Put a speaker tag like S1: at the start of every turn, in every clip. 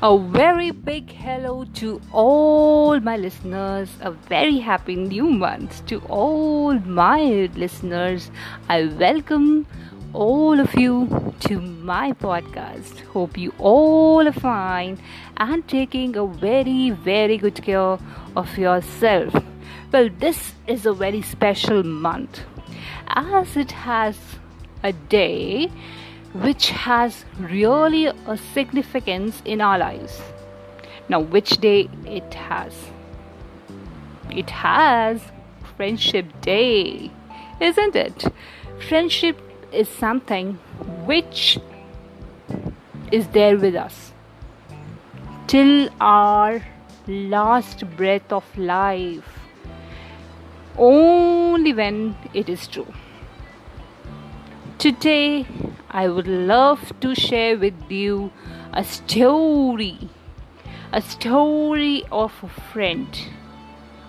S1: A very big hello to all my listeners. A very happy new month to all my listeners. I welcome all of you to my podcast. Hope you all are fine and taking a very, very good care of yourself. Well, this is a very special month as it has a day which has really a significance in our lives. Now, which day it has? It has Friendship Day, isn't it? Friendship is something which is there with us till our last breath of life, only when it is true. Today, I would love to share with you a story, a story of a friend,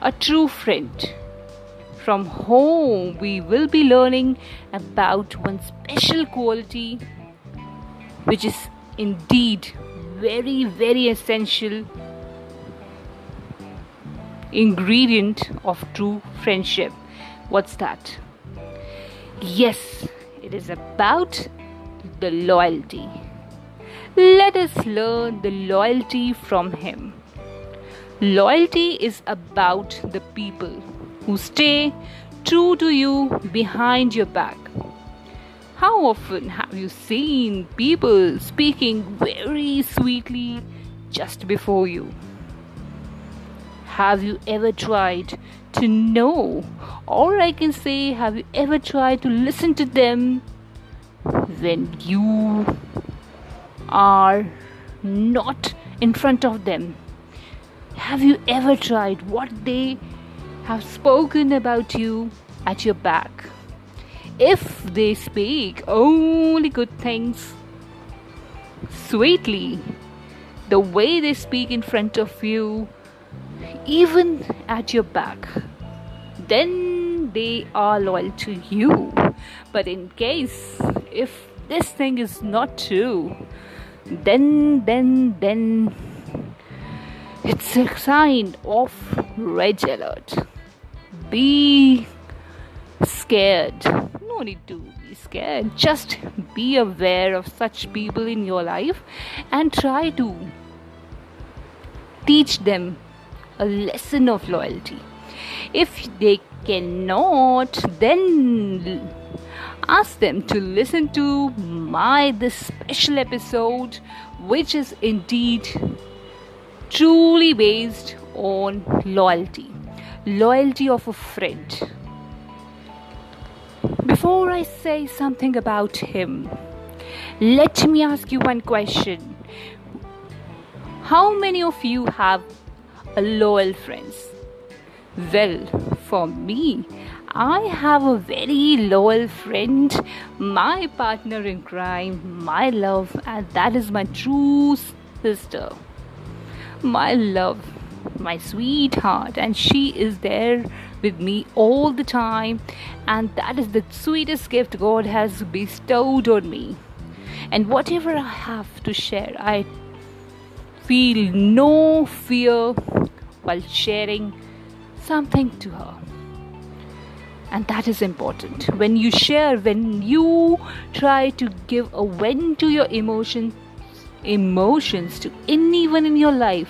S1: a true friend. From whom we will be learning about one special quality which is indeed very, very essential ingredient of true friendship. What's that? Yes, it is about the loyalty. Let us learn the loyalty from him. Loyalty is about the people who stay true to you behind your back. How often have you seen people speaking very sweetly just before you? Have you ever tried to know, or I can say, have you ever tried to listen to them when you are not in front of them? Have you ever tried what they have spoken about you at your back? If they speak only good things, sweetly, the way they speak in front of you, even at your back, then they are loyal to you. But in case if this thing is not true, then then then it's a sign of red alert. Be scared. No need to be scared. Just be aware of such people in your life and try to teach them a lesson of loyalty. If they cannot, then ask them to listen to my this special episode, which is indeed truly based on loyalty, loyalty of a friend. Before I say something about him, let me ask you one question. How many of you have loyal friends? Well, for me, I have a very loyal friend, my partner in crime, my love, and that is my true sister. My love, my sweetheart, and she is there with me all the time, and that is the sweetest gift God has bestowed on me. And whatever I have to share, I feel no fear while sharing something to her. And that is important. When you share, when you try to give a vent to your emotions, emotions to anyone in your life,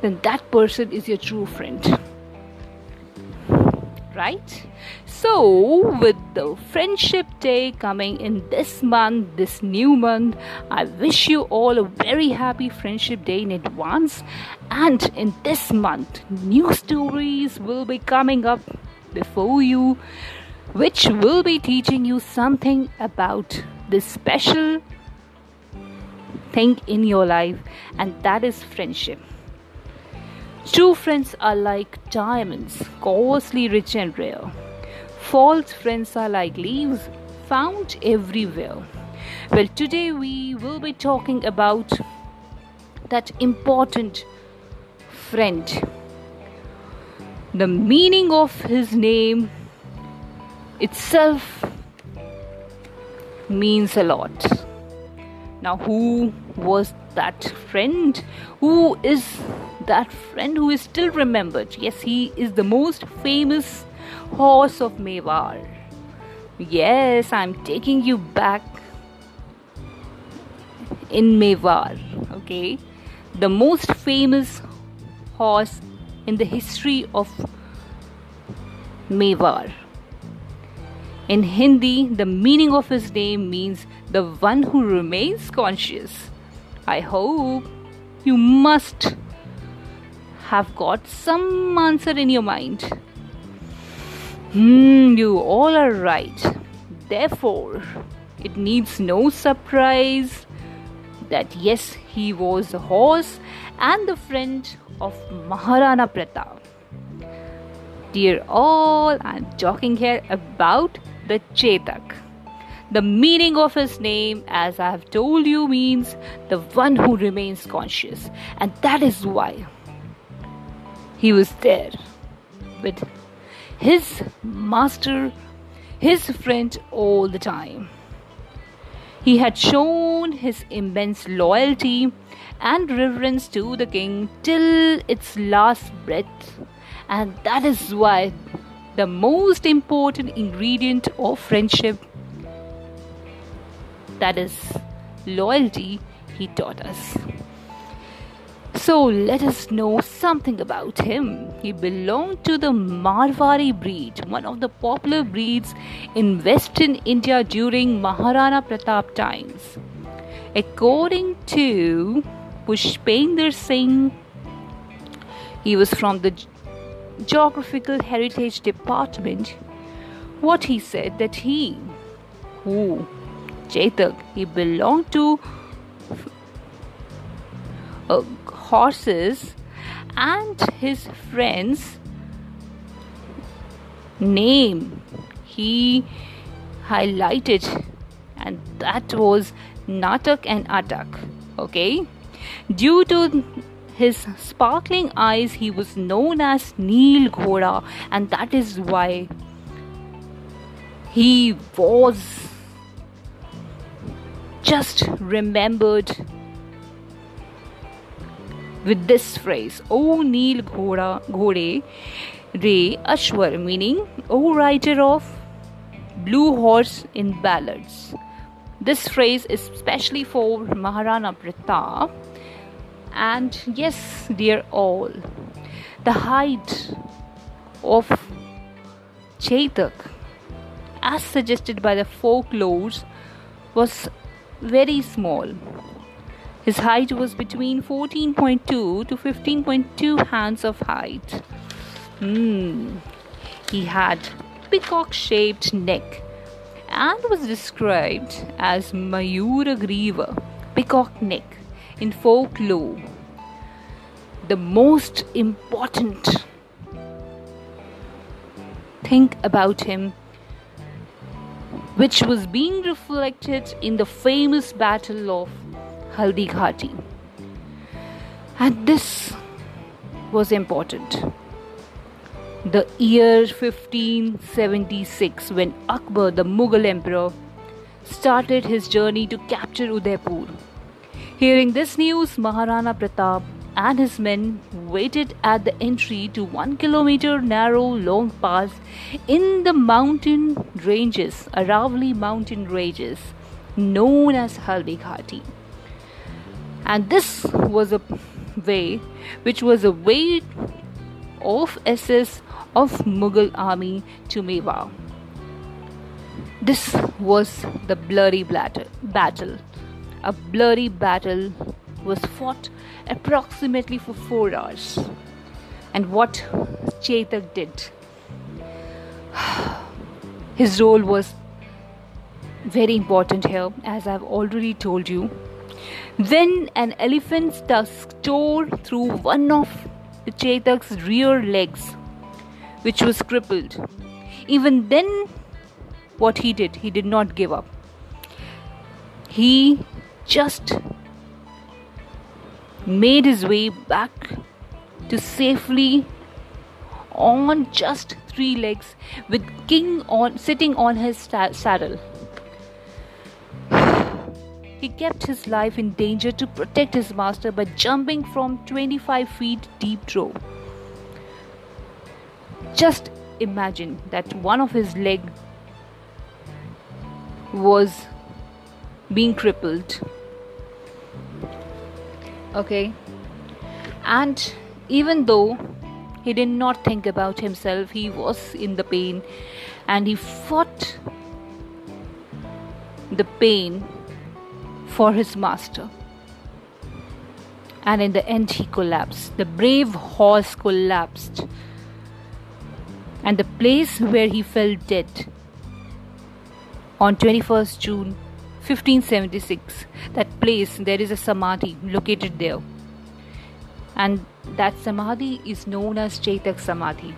S1: then that person is your true friend. Right? So, with the Friendship Day coming in this month, this new month, I wish you all a very happy Friendship Day in advance. And in this month, new stories will be coming up before you, which will be teaching you something about this special thing in your life, and that is friendship. True friends are like diamonds, costly, rich, and rare. False friends are like leaves found everywhere. Well, today we will be talking about that important friend. The meaning of his name itself means a lot. Now, who was that friend? Who is that friend who is still remembered? Yes, he is the most famous horse of Mewar. Yes, I'm taking you back in Mewar. Okay, the most famous horse in the history of Mewar. In Hindi, the meaning of his name means the one who remains conscious. I hope you must have got some answer in your mind. Hmm, you all are right. Therefore, it needs no surprise that yes, he was a horse and the friend of Maharana Pratap. Dear all, I'm talking here about the Chetak. The meaning of his name, as I have told you, means the one who remains conscious, and that is why he was there with his master, his friend, all the time. He had shown his immense loyalty and reverence to the king till its last breath, and that is why the most important ingredient of friendship that is loyalty he taught us. So let us know something about him. He belonged to the marwari breed one of the popular breeds in western india during maharana pratap times. According to pushpender singh. He was from the Geographical Heritage Department. What he said that he, who, Chetak, he belonged to uh, horses and his friends name he highlighted. And that was Natak and Atak okay due to his sparkling eyes, he was known as Neel Ghoda, and that is why he was just remembered with this phrase, O Neel Ghoda, Ghode Re Ashwar, meaning O rider of blue horse in ballads. This phrase is specially for Maharana Pratap and yes, dear all, the height of Chetak, as suggested by the folklores, was very small. His height was between 14.2 to 15.2 hands of height. Hmm. He had peacock shaped neck and was described as Mayura Griva, peacock neck in folklore, the most important thing about him, which was being reflected in the famous battle of Haldi Ghati. And this was important. The year 1576, when Akbar, the Mughal emperor, started his journey to capture Udaipur Hearing this news, Maharana Pratap and his men waited at the entry to one kilometer narrow long pass in the mountain ranges, Aravali mountain ranges, known as Haldi Ghati. And this was a way which was a way of access of Mughal army to Mewar. This was the bloody battle a bloody battle was fought approximately for four hours. And what Chetak did, his role was very important here, as I've already told you. When an elephant's tusk tore through one of the Chetak's rear legs, which was crippled, even then, what he did, he did not give up. He just made his way back to safely on just three legs with king on sitting on his saddle he kept his life in danger to protect his master by jumping from 25 feet deep drove. Just imagine that one of his leg was being crippled. Okay, and even though he did not think about himself, he was in the pain and he fought the pain for his master. And in the end, he collapsed. The brave horse collapsed. And the place where he fell dead on 21st June 1576, that place, there is a samadhi located there. And that samadhi is known as Chetak Samadhi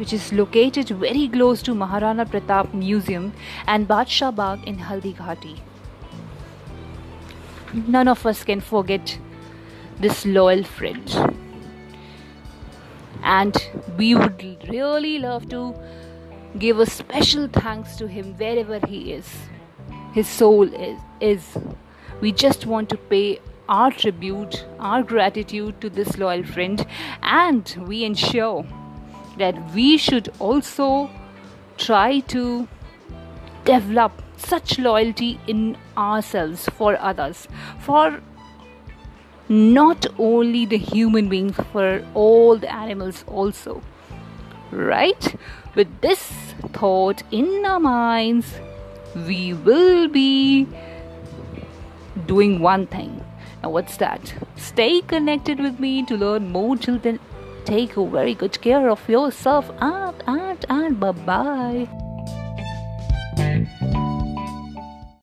S1: which is located very close to Maharana Pratap Museum and Badshah Bagh in Haldighati. None of us can forget this loyal friend. And we would really love to give a special thanks to him wherever he is. His soul is. We just want to pay our tribute, our gratitude to this loyal friend, and we ensure that we should also try to develop such loyalty in ourselves for others. For not only the human beings for all the animals also. Right? With this thought in our minds we will be doing one thing. Now what's that? Stay connected with me to learn more then take very good care of yourself. And and and bye bye